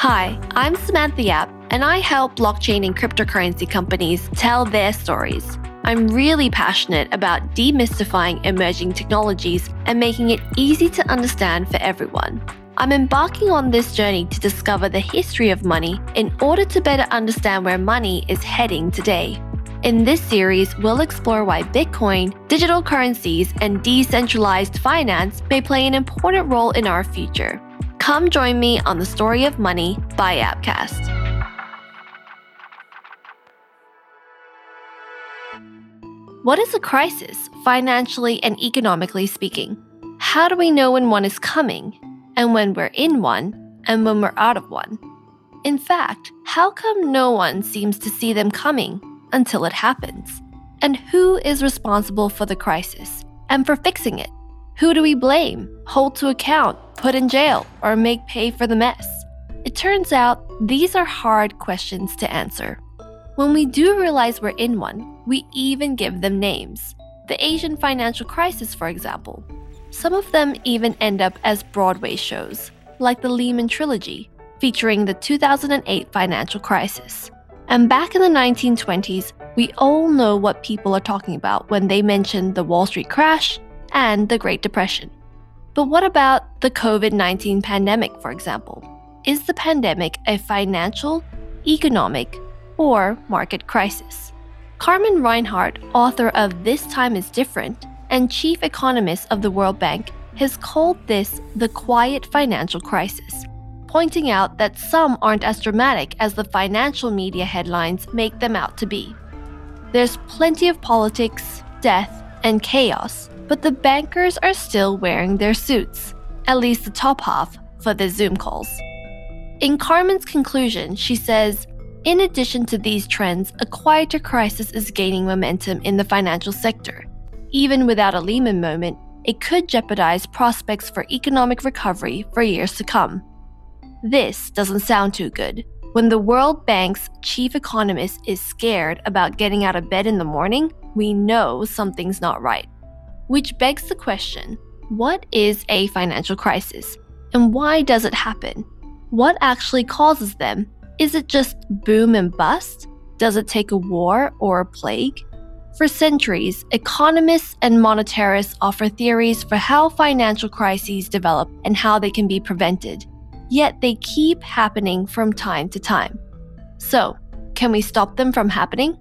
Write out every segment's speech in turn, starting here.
Hi, I'm Samantha Yap, and I help blockchain and cryptocurrency companies tell their stories. I'm really passionate about demystifying emerging technologies and making it easy to understand for everyone. I'm embarking on this journey to discover the history of money in order to better understand where money is heading today. In this series, we'll explore why Bitcoin, digital currencies, and decentralized finance may play an important role in our future. Come join me on the story of money by Yapcast. What is a crisis, financially and economically speaking? How do we know when one is coming, and when we're in one, and when we're out of one? In fact, how come no one seems to see them coming until it happens? And who is responsible for the crisis and for fixing it? Who do we blame, hold to account, put in jail, or make pay for the mess? It turns out these are hard questions to answer. When we do realize we're in one, we even give them names. The Asian financial crisis, for example. Some of them even end up as Broadway shows, like the Lehman Trilogy, featuring the 2008 financial crisis. And back in the 1920s, we all know what people are talking about when they mention the Wall Street crash, and the Great Depression. But what about the COVID 19 pandemic, for example? Is the pandemic a financial, economic, or market crisis? Carmen Reinhart, author of This Time is Different and chief economist of the World Bank, has called this the quiet financial crisis, pointing out that some aren't as dramatic as the financial media headlines make them out to be. There's plenty of politics, death, and chaos, but the bankers are still wearing their suits, at least the top half, for the Zoom calls. In Carmen's conclusion, she says, in addition to these trends, a quieter crisis is gaining momentum in the financial sector. Even without a Lehman moment, it could jeopardize prospects for economic recovery for years to come. This doesn't sound too good. When the World Bank's chief economist is scared about getting out of bed in the morning, we know something's not right. Which begs the question what is a financial crisis? And why does it happen? What actually causes them? Is it just boom and bust? Does it take a war or a plague? For centuries, economists and monetarists offer theories for how financial crises develop and how they can be prevented. Yet they keep happening from time to time. So, can we stop them from happening?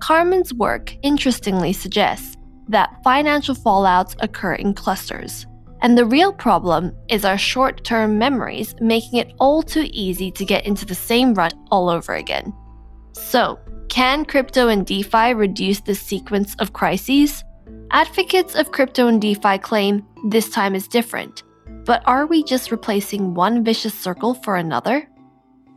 Carmen's work interestingly suggests that financial fallouts occur in clusters. And the real problem is our short term memories making it all too easy to get into the same rut all over again. So, can crypto and DeFi reduce the sequence of crises? Advocates of crypto and DeFi claim this time is different. But are we just replacing one vicious circle for another?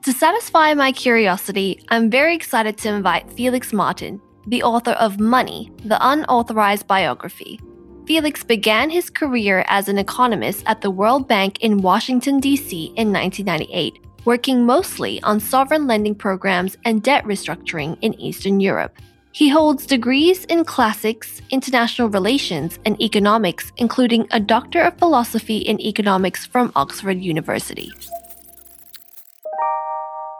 To satisfy my curiosity, I'm very excited to invite Felix Martin, the author of Money, the Unauthorized Biography. Felix began his career as an economist at the World Bank in Washington, D.C. in 1998, working mostly on sovereign lending programs and debt restructuring in Eastern Europe. He holds degrees in classics, international relations, and economics, including a Doctor of Philosophy in Economics from Oxford University.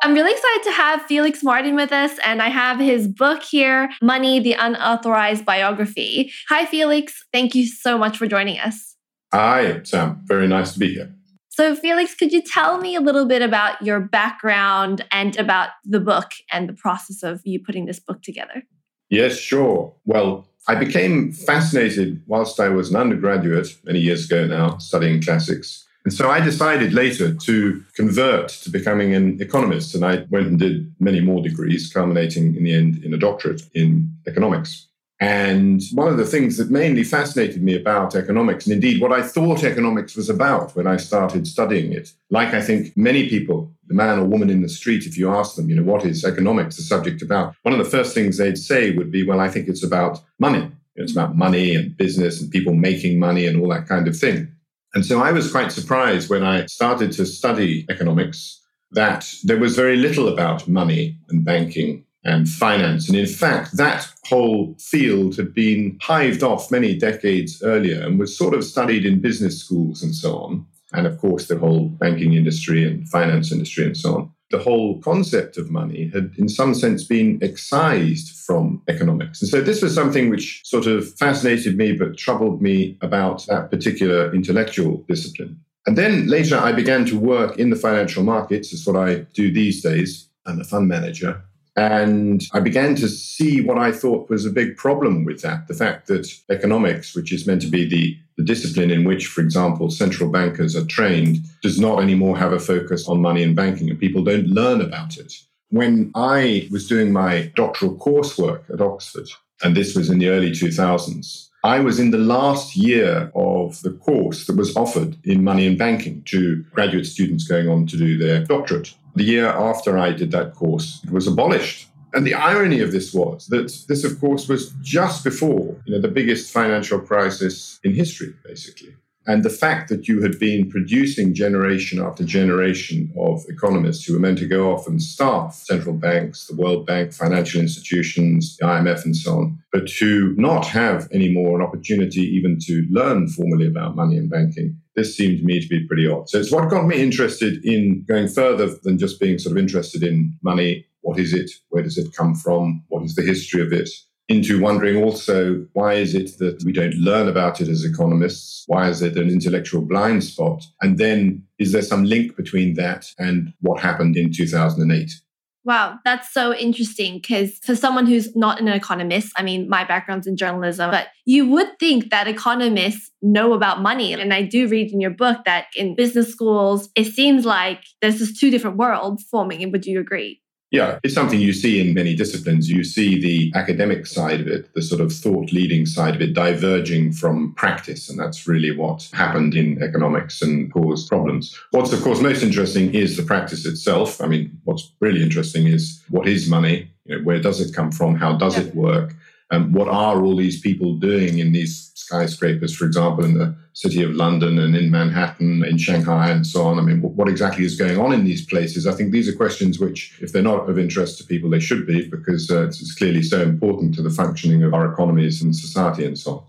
I'm really excited to have Felix Martin with us, and I have his book here, Money, the Unauthorized Biography. Hi, Felix. Thank you so much for joining us. Hi, Sam. Very nice to be here. So, Felix, could you tell me a little bit about your background and about the book and the process of you putting this book together? Yes, sure. Well, I became fascinated whilst I was an undergraduate many years ago now, studying classics and so I decided later to convert to becoming an economist. And I went and did many more degrees, culminating in the end in a doctorate in economics. And one of the things that mainly fascinated me about economics, and indeed what I thought economics was about when I started studying it, like I think many people, the man or woman in the street, if you ask them, you know, what is economics the subject about? One of the first things they'd say would be, well, I think it's about money. It's about money and business and people making money and all that kind of thing. And so I was quite surprised when I started to study economics that there was very little about money and banking and finance. And in fact, that whole field had been hived off many decades earlier and was sort of studied in business schools and so on. and of course the whole banking industry and finance industry and so on. The whole concept of money had, in some sense, been excised from economics. And so this was something which sort of fascinated me but troubled me about that particular intellectual discipline. And then later I began to work in the financial markets. It's what I do these days. I'm a fund manager. And I began to see what I thought was a big problem with that the fact that economics, which is meant to be the, the discipline in which, for example, central bankers are trained, does not anymore have a focus on money and banking, and people don't learn about it. When I was doing my doctoral coursework at Oxford, and this was in the early 2000s, I was in the last year of the course that was offered in money and banking to graduate students going on to do their doctorate the year after I did that course, it was abolished. And the irony of this was that this, of course, was just before you know, the biggest financial crisis in history, basically. And the fact that you had been producing generation after generation of economists who were meant to go off and staff central banks, the World Bank, financial institutions, the IMF, and so on, but to not have any more an opportunity even to learn formally about money and banking, this seemed to me to be pretty odd. So it's what got me interested in going further than just being sort of interested in money. What is it? Where does it come from? What is the history of it? into wondering also why is it that we don't learn about it as economists? Why is it an intellectual blind spot? And then is there some link between that and what happened in 2008? Wow, that's so interesting because for someone who's not an economist, I mean, my background's in journalism, but you would think that economists know about money. And I do read in your book that in business schools, it seems like there's just two different worlds forming. Would you agree? Yeah, it's something you see in many disciplines. You see the academic side of it, the sort of thought leading side of it diverging from practice. And that's really what happened in economics and caused problems. What's, of course, most interesting is the practice itself. I mean, what's really interesting is what is money? You know, where does it come from? How does yeah. it work? Um, what are all these people doing in these skyscrapers, for example, in the city of London and in Manhattan, in Shanghai, and so on? I mean, what exactly is going on in these places? I think these are questions which, if they're not of interest to people, they should be because uh, it's, it's clearly so important to the functioning of our economies and society and so on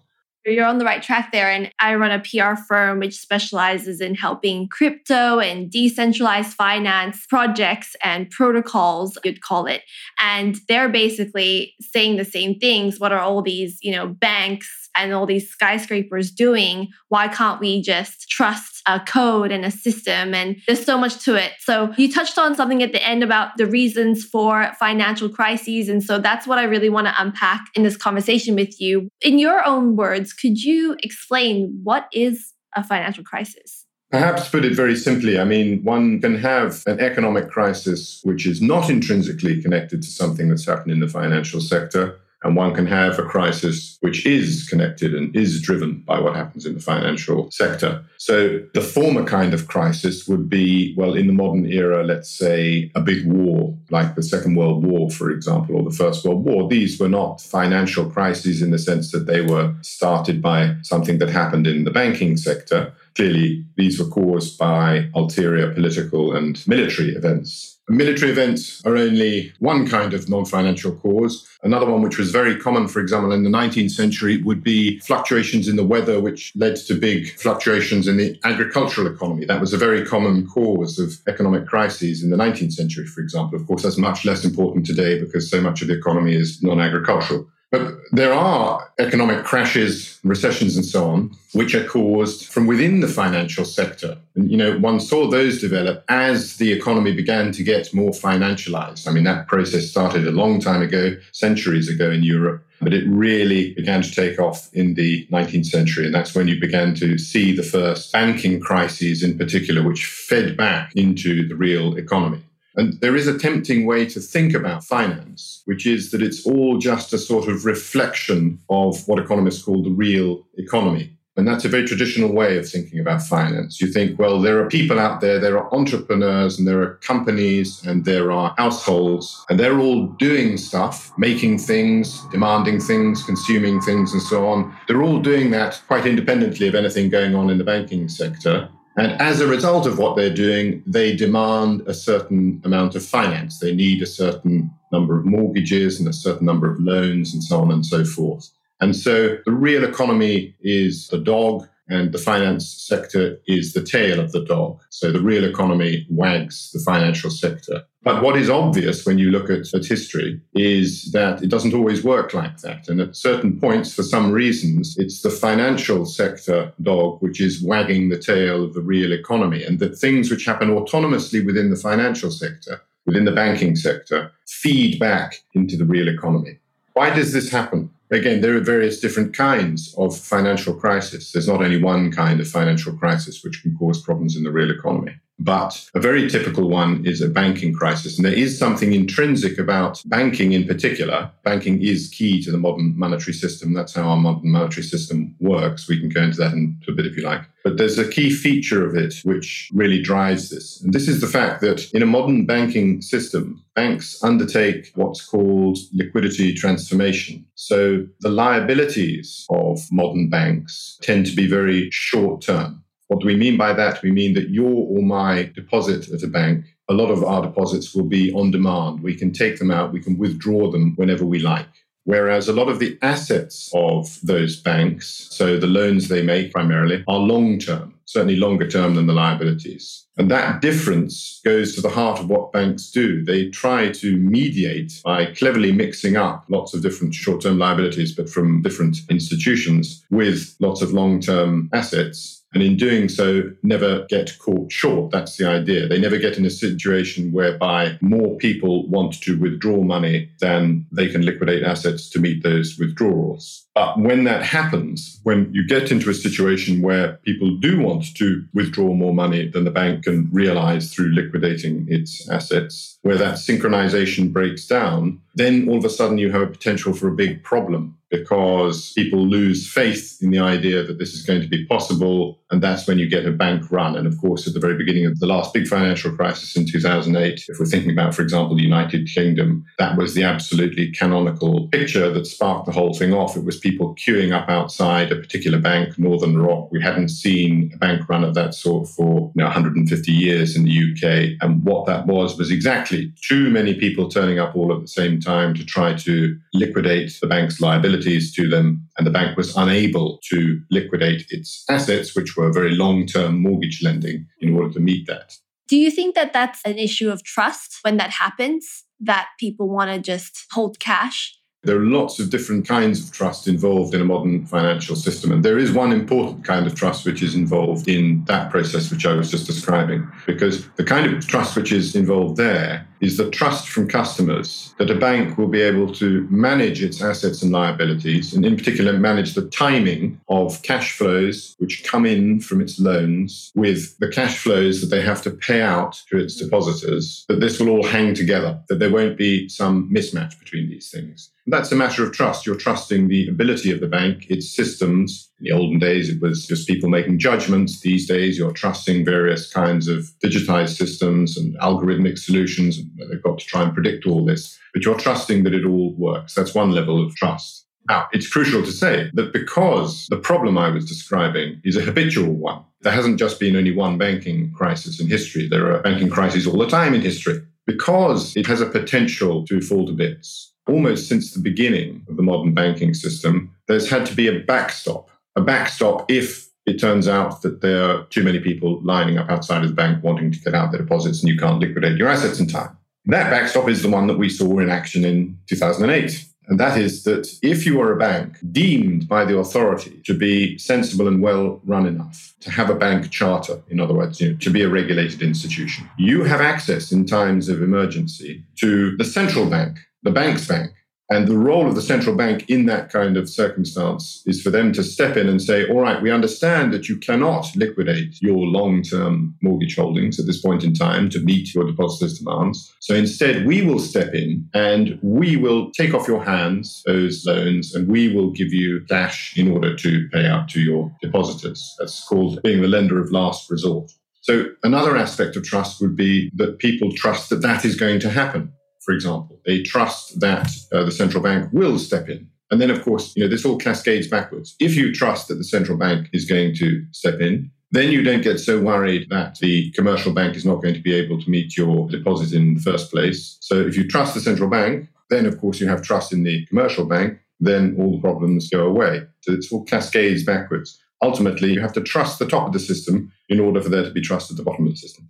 you're on the right track there. And I run a PR firm which specializes in helping crypto and decentralized finance projects and protocols, you'd call it. And they're basically saying the same things. What are all these, you know, banks and all these skyscrapers doing? Why can't we just trust a code and a system? And there's so much to it. So you touched on something at the end about the reasons for financial crises. And so that's what I really want to unpack in this conversation with you. In your own words, could you explain what is a financial crisis? Perhaps put it very simply, I mean, one can have an economic crisis which is not intrinsically connected to something that's happened in the financial sector and one can have a crisis which is connected and is driven by what happens in the financial sector. So the former kind of crisis would be, well, in the modern era, let's say a big war, like the Second World War, for example, or the First World War. These were not financial crises in the sense that they were started by something that happened in the banking sector. Clearly, these were caused by ulterior political and military events Military events are only one kind of non financial cause. Another one, which was very common, for example, in the 19th century, would be fluctuations in the weather, which led to big fluctuations in the agricultural economy. That was a very common cause of economic crises in the 19th century, for example. Of course, that's much less important today because so much of the economy is non agricultural. But there are economic crashes, recessions, and so on, which are caused from within the financial sector. And, you know, one saw those develop as the economy began to get more financialized. I mean, that process started a long time ago, centuries ago in Europe, but it really began to take off in the 19th century. And that's when you began to see the first banking crises in particular, which fed back into the real economy. And there is a tempting way to think about finance, which is that it's all just a sort of reflection of what economists call the real economy. And that's a very traditional way of thinking about finance. You think, well, there are people out there, there are entrepreneurs, and there are companies, and there are households, and they're all doing stuff, making things, demanding things, consuming things, and so on. They're all doing that quite independently of anything going on in the banking sector. And as a result of what they're doing, they demand a certain amount of finance. They need a certain number of mortgages and a certain number of loans and so on and so forth. And so the real economy is the dog and the finance sector is the tail of the dog. So the real economy wags the financial sector. But what is obvious when you look at, at history is that it doesn't always work like that. And at certain points, for some reasons, it's the financial sector dog which is wagging the tail of the real economy. And that things which happen autonomously within the financial sector, within the banking sector, feed back into the real economy. Why does this happen? Again, there are various different kinds of financial crisis. There's not only one kind of financial crisis which can cause problems in the real economy. But a very typical one is a banking crisis. And there is something intrinsic about banking in particular. Banking is key to the modern monetary system. That's how our modern monetary system works. We can go into that in a bit if you like. But there's a key feature of it which really drives this. And this is the fact that in a modern banking system, banks undertake what's called liquidity transformation. So the liabilities of modern banks tend to be very short term. What do we mean by that? We mean that your or my deposit at a bank, a lot of our deposits will be on demand. We can take them out, we can withdraw them whenever we like. Whereas a lot of the assets of those banks, so the loans they make primarily, are long term, certainly longer term than the liabilities. And that difference goes to the heart of what banks do. They try to mediate by cleverly mixing up lots of different short term liabilities, but from different institutions with lots of long term assets and in doing so, never get caught short. That's the idea. They never get in a situation whereby more people want to withdraw money than they can liquidate assets to meet those withdrawals. But when that happens, when you get into a situation where people do want to withdraw more money than the bank can realize through liquidating its assets, where that synchronization breaks down, then all of a sudden you have a potential for a big problem because people lose faith in the idea that this is going to be possible. And that's when you get a bank run. And of course, at the very beginning of the last big financial crisis in 2008, if we're thinking about, for example, the United Kingdom, that was the absolutely canonical picture that sparked the whole thing off. It was people queuing up outside a particular bank, Northern Rock. We hadn't seen a bank run of that sort for you know, 150 years in the UK. And what that was was exactly too many people turning up all at the same time to try to liquidate the bank's liabilities to them. And the bank was unable to liquidate its assets, which were very long term mortgage lending, in order to meet that. Do you think that that's an issue of trust when that happens? That people want to just hold cash there are lots of different kinds of trust involved in a modern financial system. And there is one important kind of trust which is involved in that process, which I was just describing. Because the kind of trust which is involved there is the trust from customers that a bank will be able to manage its assets and liabilities, and in particular, manage the timing of cash flows which come in from its loans with the cash flows that they have to pay out to its depositors, that this will all hang together, that there won't be some mismatch between these things. That's a matter of trust. You're trusting the ability of the bank, its systems. In the olden days, it was just people making judgments. These days, you're trusting various kinds of digitized systems and algorithmic solutions. They've got to try and predict all this, but you're trusting that it all works. That's one level of trust. Now, it's crucial to say that because the problem I was describing is a habitual one, there hasn't just been only one banking crisis in history. There are banking crises all the time in history. Because it has a potential to fall to bits, almost since the beginning of the modern banking system, there's had to be a backstop. A backstop if it turns out that there are too many people lining up outside of the bank wanting to get out their deposits and you can't liquidate your assets in time. That backstop is the one that we saw in action in 2008. And that is that if you are a bank deemed by the authority to be sensible and well run enough to have a bank charter, in other words, you know, to be a regulated institution, you have access in times of emergency to the central bank the bank's bank. And the role of the central bank in that kind of circumstance is for them to step in and say, all right, we understand that you cannot liquidate your long term mortgage holdings at this point in time to meet your depositors' demands. So instead, we will step in and we will take off your hands those loans and we will give you cash in order to pay out to your depositors. That's called being the lender of last resort. So another aspect of trust would be that people trust that that is going to happen for example. They trust that uh, the central bank will step in. And then, of course, you know, this all cascades backwards. If you trust that the central bank is going to step in, then you don't get so worried that the commercial bank is not going to be able to meet your deposit in the first place. So if you trust the central bank, then of course you have trust in the commercial bank, then all the problems go away. So it's all cascades backwards. ultimately you have to trust the top of the system in order for there to be trust at the bottom of the system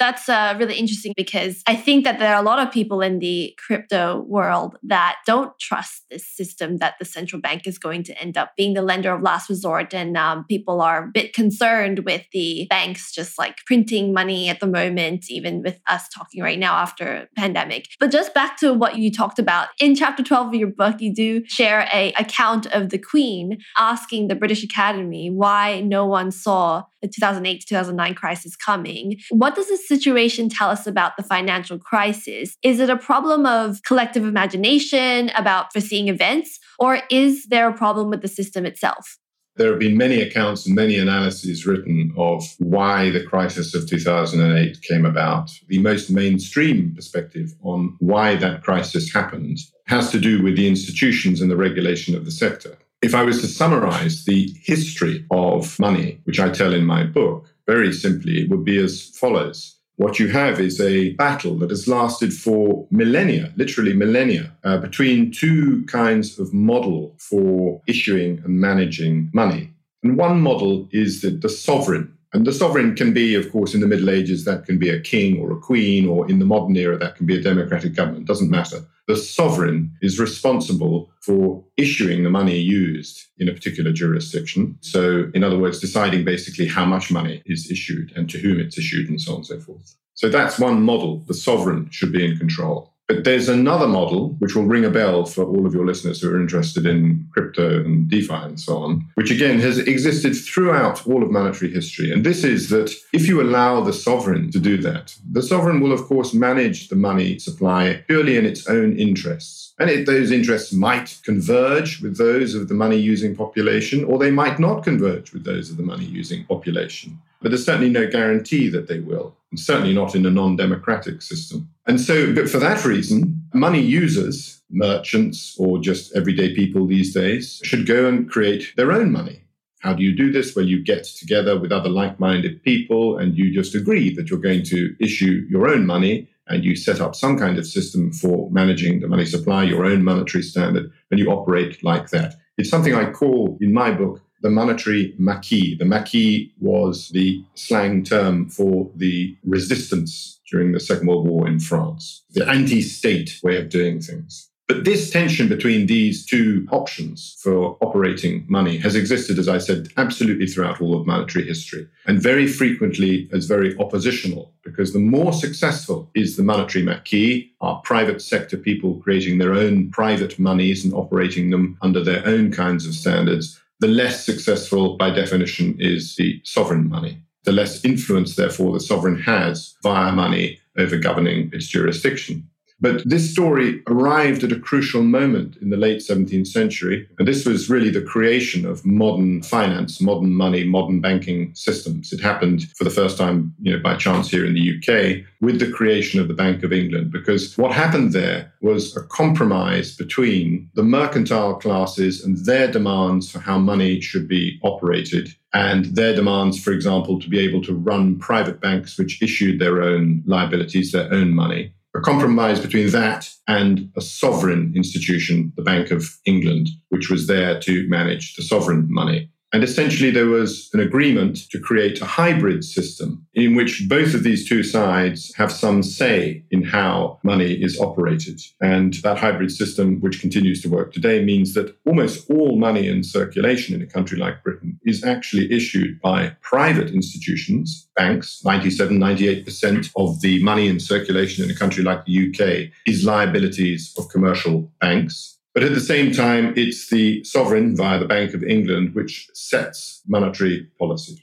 that's uh, really interesting because I think that there are a lot of people in the crypto world that don't trust this system that the central bank is going to end up being the lender of last resort. And um, people are a bit concerned with the banks just like printing money at the moment, even with us talking right now after pandemic. But just back to what you talked about in chapter 12 of your book, you do share a account of the Queen asking the British Academy why no one saw the 2008 to 2009 crisis coming. What does this situation tell us about the financial crisis? Is it a problem of collective imagination about foreseeing events, or is there a problem with the system itself? There have been many accounts and many analyses written of why the crisis of 2008 came about. The most mainstream perspective on why that crisis happened has to do with the institutions and the regulation of the sector. If I was to summarize the history of money, which I tell in my book, very simply, it would be as follows. What you have is a battle that has lasted for millennia, literally millennia, uh, between two kinds of model for issuing and managing money. And one model is that the sovereign and the sovereign can be, of course, in the Middle Ages, that can be a king or a queen, or in the modern era, that can be a democratic government, doesn't matter. The sovereign is responsible for issuing the money used in a particular jurisdiction. So, in other words, deciding basically how much money is issued and to whom it's issued, and so on and so forth. So, that's one model. The sovereign should be in control. But there's another model which will ring a bell for all of your listeners who are interested in crypto and DeFi and so on, which again has existed throughout all of monetary history. And this is that if you allow the sovereign to do that, the sovereign will, of course, manage the money supply purely in its own interests. And it, those interests might converge with those of the money using population, or they might not converge with those of the money using population. But there's certainly no guarantee that they will, certainly not in a non democratic system. And so, but for that reason, money users, merchants, or just everyday people these days, should go and create their own money. How do you do this? Well, you get together with other like minded people and you just agree that you're going to issue your own money and you set up some kind of system for managing the money supply, your own monetary standard, and you operate like that. It's something I call in my book the monetary maquis. The maquis was the slang term for the resistance during the Second World War in France, the anti state way of doing things. But this tension between these two options for operating money has existed, as I said, absolutely throughout all of monetary history, and very frequently as very oppositional, because the more successful is the monetary maquis, our private sector people creating their own private monies and operating them under their own kinds of standards, the less successful, by definition, is the sovereign money. The less influence, therefore, the sovereign has via money over governing its jurisdiction. But this story arrived at a crucial moment in the late 17th century. And this was really the creation of modern finance, modern money, modern banking systems. It happened for the first time, you know, by chance here in the UK with the creation of the Bank of England, because what happened there was a compromise between the mercantile classes and their demands for how money should be operated and their demands, for example, to be able to run private banks which issued their own liabilities, their own money a compromise between that and a sovereign institution, the Bank of England, which was there to manage the sovereign money. And essentially, there was an agreement to create a hybrid system in which both of these two sides have some say in how money is operated. And that hybrid system, which continues to work today, means that almost all money in circulation in a country like Britain is actually issued by private institutions, banks. 97, 98% of the money in circulation in a country like the UK is liabilities of commercial banks. But at the same time, it's the sovereign via the Bank of England which sets monetary policy.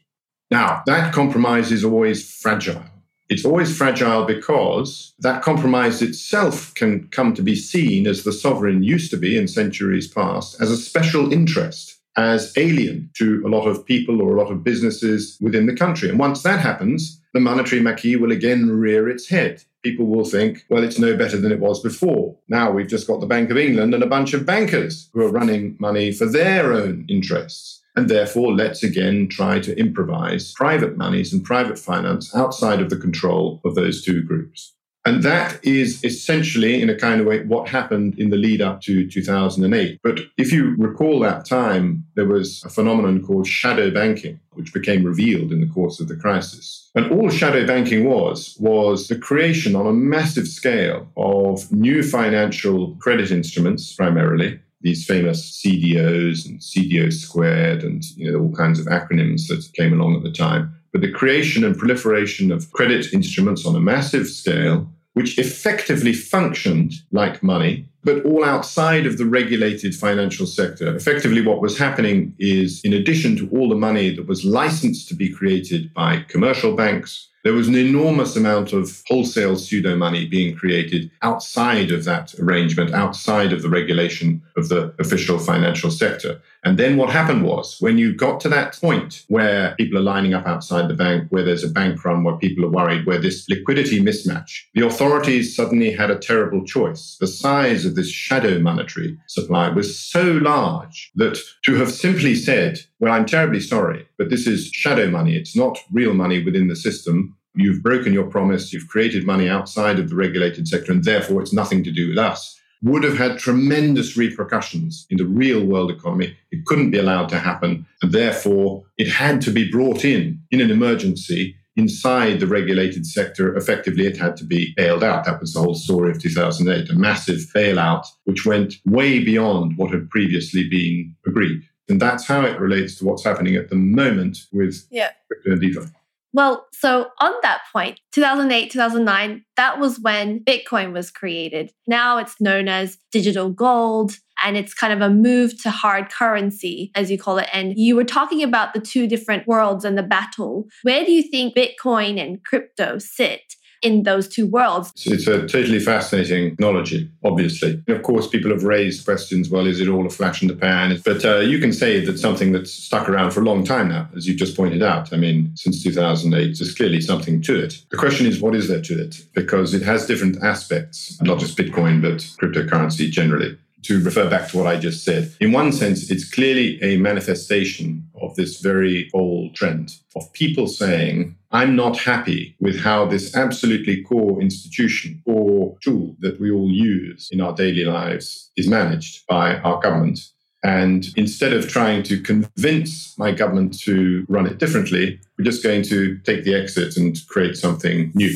Now, that compromise is always fragile. It's always fragile because that compromise itself can come to be seen as the sovereign used to be in centuries past as a special interest as alien to a lot of people or a lot of businesses within the country. And once that happens, the monetary maquis will again rear its head. People will think, well, it's no better than it was before. Now we've just got the Bank of England and a bunch of bankers who are running money for their own interests. And therefore, let's again try to improvise private monies and private finance outside of the control of those two groups. And that is essentially, in a kind of way, what happened in the lead up to 2008. But if you recall that time, there was a phenomenon called shadow banking, which became revealed in the course of the crisis. And all shadow banking was, was the creation on a massive scale of new financial credit instruments, primarily, these famous CDOs and CDO squared and you know all kinds of acronyms that came along at the time. But the creation and proliferation of credit instruments on a massive scale which effectively functioned like money, but all outside of the regulated financial sector. Effectively, what was happening is, in addition to all the money that was licensed to be created by commercial banks, there was an enormous amount of wholesale pseudo money being created outside of that arrangement, outside of the regulation of the official financial sector. And then what happened was when you got to that point where people are lining up outside the bank, where there's a bank run, where people are worried, where this liquidity mismatch, the authorities suddenly had a terrible choice. The size of this shadow monetary supply was so large that to have simply said, well, I'm terribly sorry, but this is shadow money. It's not real money within the system. You've broken your promise. You've created money outside of the regulated sector, and therefore it's nothing to do with us. Would have had tremendous repercussions in the real world economy. It couldn't be allowed to happen. And therefore, it had to be brought in in an emergency inside the regulated sector. Effectively, it had to be bailed out. That was the whole story of 2008, a massive bailout, which went way beyond what had previously been agreed. And that's how it relates to what's happening at the moment with yeah. crypto and DeFi. Well, so on that point, 2008, 2009, that was when Bitcoin was created. Now it's known as digital gold, and it's kind of a move to hard currency, as you call it. And you were talking about the two different worlds and the battle. Where do you think Bitcoin and crypto sit? In those two worlds. It's a totally fascinating technology, obviously. Of course, people have raised questions well, is it all a flash in the pan? But uh, you can say that something that's stuck around for a long time now, as you've just pointed out. I mean, since 2008, there's clearly something to it. The question is, what is there to it? Because it has different aspects, not just Bitcoin, but cryptocurrency generally to refer back to what I just said. In one sense, it's clearly a manifestation of this very old trend of people saying, I'm not happy with how this absolutely core institution or tool that we all use in our daily lives is managed by our government. And instead of trying to convince my government to run it differently, we're just going to take the exit and create something new.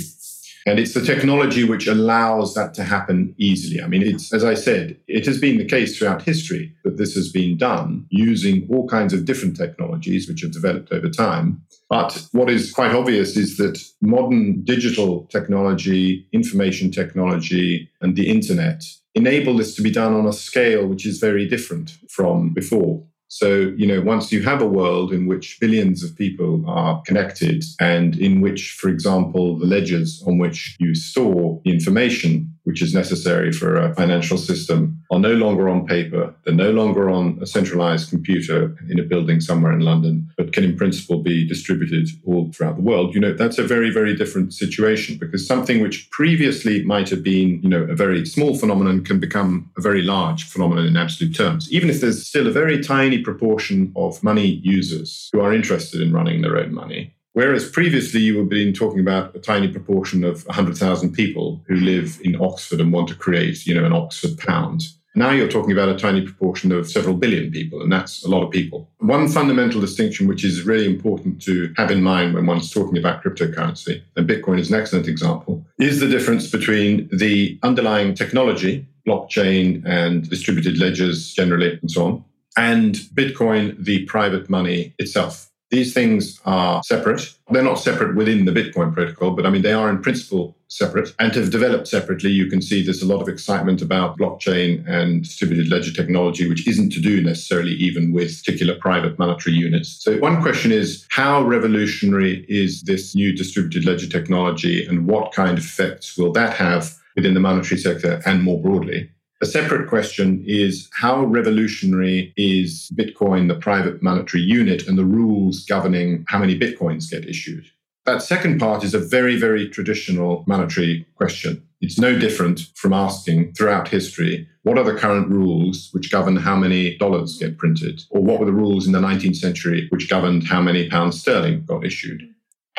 And it's the technology which allows that to happen easily. I mean, it's, as I said, it has been the case throughout history that this has been done using all kinds of different technologies which have developed over time. But what is quite obvious is that modern digital technology, information technology, and the internet enable this to be done on a scale which is very different from before. So, you know, once you have a world in which billions of people are connected and in which, for example, the ledgers on which you store the information which is necessary for a financial system are no longer on paper. They're no longer on a centralized computer in a building somewhere in London, but can in principle be distributed all throughout the world. You know, that's a very, very different situation because something which previously might have been, you know, a very small phenomenon can become a very large phenomenon in absolute terms, even if there's still a very tiny proportion of money users who are interested in running their own money. Whereas previously you were been talking about a tiny proportion of 100,000 people who live in Oxford and want to create, you know, an Oxford pound. Now you're talking about a tiny proportion of several billion people, and that's a lot of people. One fundamental distinction, which is really important to have in mind when one's talking about cryptocurrency, and Bitcoin is an excellent example, is the difference between the underlying technology, blockchain and distributed ledgers generally, and so on, and Bitcoin, the private money itself. These things are separate. They're not separate within the Bitcoin protocol, but I mean, they are in principle separate and have developed separately. You can see there's a lot of excitement about blockchain and distributed ledger technology, which isn't to do necessarily even with particular private monetary units. So, one question is how revolutionary is this new distributed ledger technology and what kind of effects will that have within the monetary sector and more broadly? A separate question is how revolutionary is Bitcoin, the private monetary unit, and the rules governing how many Bitcoins get issued? That second part is a very, very traditional monetary question. It's no different from asking throughout history what are the current rules which govern how many dollars get printed? Or what were the rules in the 19th century which governed how many pounds sterling got issued?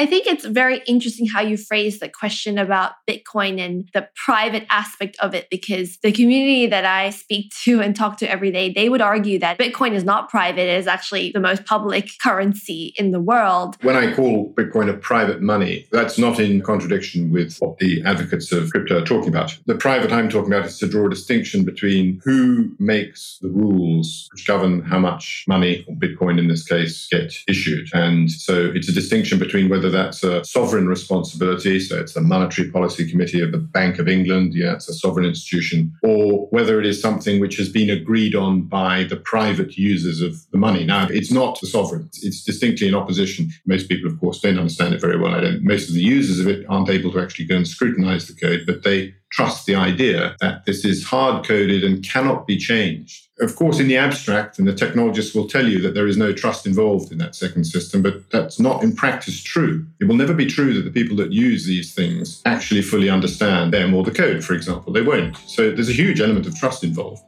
I think it's very interesting how you phrase the question about Bitcoin and the private aspect of it, because the community that I speak to and talk to every day, they would argue that Bitcoin is not private, it is actually the most public currency in the world. When I call Bitcoin a private money, that's not in contradiction with what the advocates of crypto are talking about. The private I'm talking about is to draw a distinction between who makes the rules which govern how much money, or Bitcoin in this case, get issued. And so it's a distinction between whether that's a sovereign responsibility, so it's the Monetary Policy Committee of the Bank of England, yeah, it's a sovereign institution, or whether it is something which has been agreed on by the private users of the money. Now, it's not the sovereign, it's distinctly in opposition. Most people, of course, don't understand it very well. I don't, most of the users of it aren't able to actually go and scrutinize the code, but they trust the idea that this is hard coded and cannot be changed. Of course, in the abstract, and the technologists will tell you that there is no trust involved in that second system, but that's not in practice true. It will never be true that the people that use these things actually fully understand them or the code, for example. They won't. So there's a huge element of trust involved.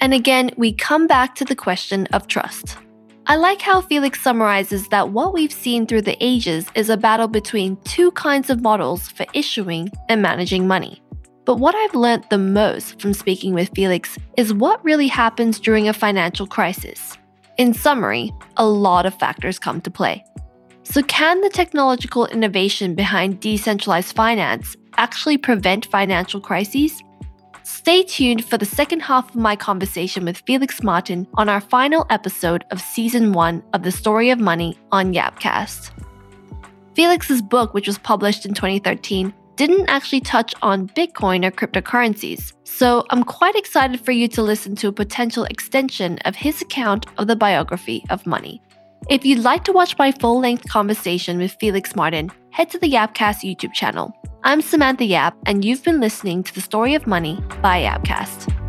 And again, we come back to the question of trust. I like how Felix summarizes that what we've seen through the ages is a battle between two kinds of models for issuing and managing money. But what I've learned the most from speaking with Felix is what really happens during a financial crisis. In summary, a lot of factors come to play. So, can the technological innovation behind decentralized finance actually prevent financial crises? Stay tuned for the second half of my conversation with Felix Martin on our final episode of season one of The Story of Money on Yapcast. Felix's book, which was published in 2013, didn't actually touch on Bitcoin or cryptocurrencies, so I'm quite excited for you to listen to a potential extension of his account of the biography of money. If you'd like to watch my full length conversation with Felix Martin, head to the Yapcast YouTube channel. I'm Samantha Yap, and you've been listening to The Story of Money by Yapcast.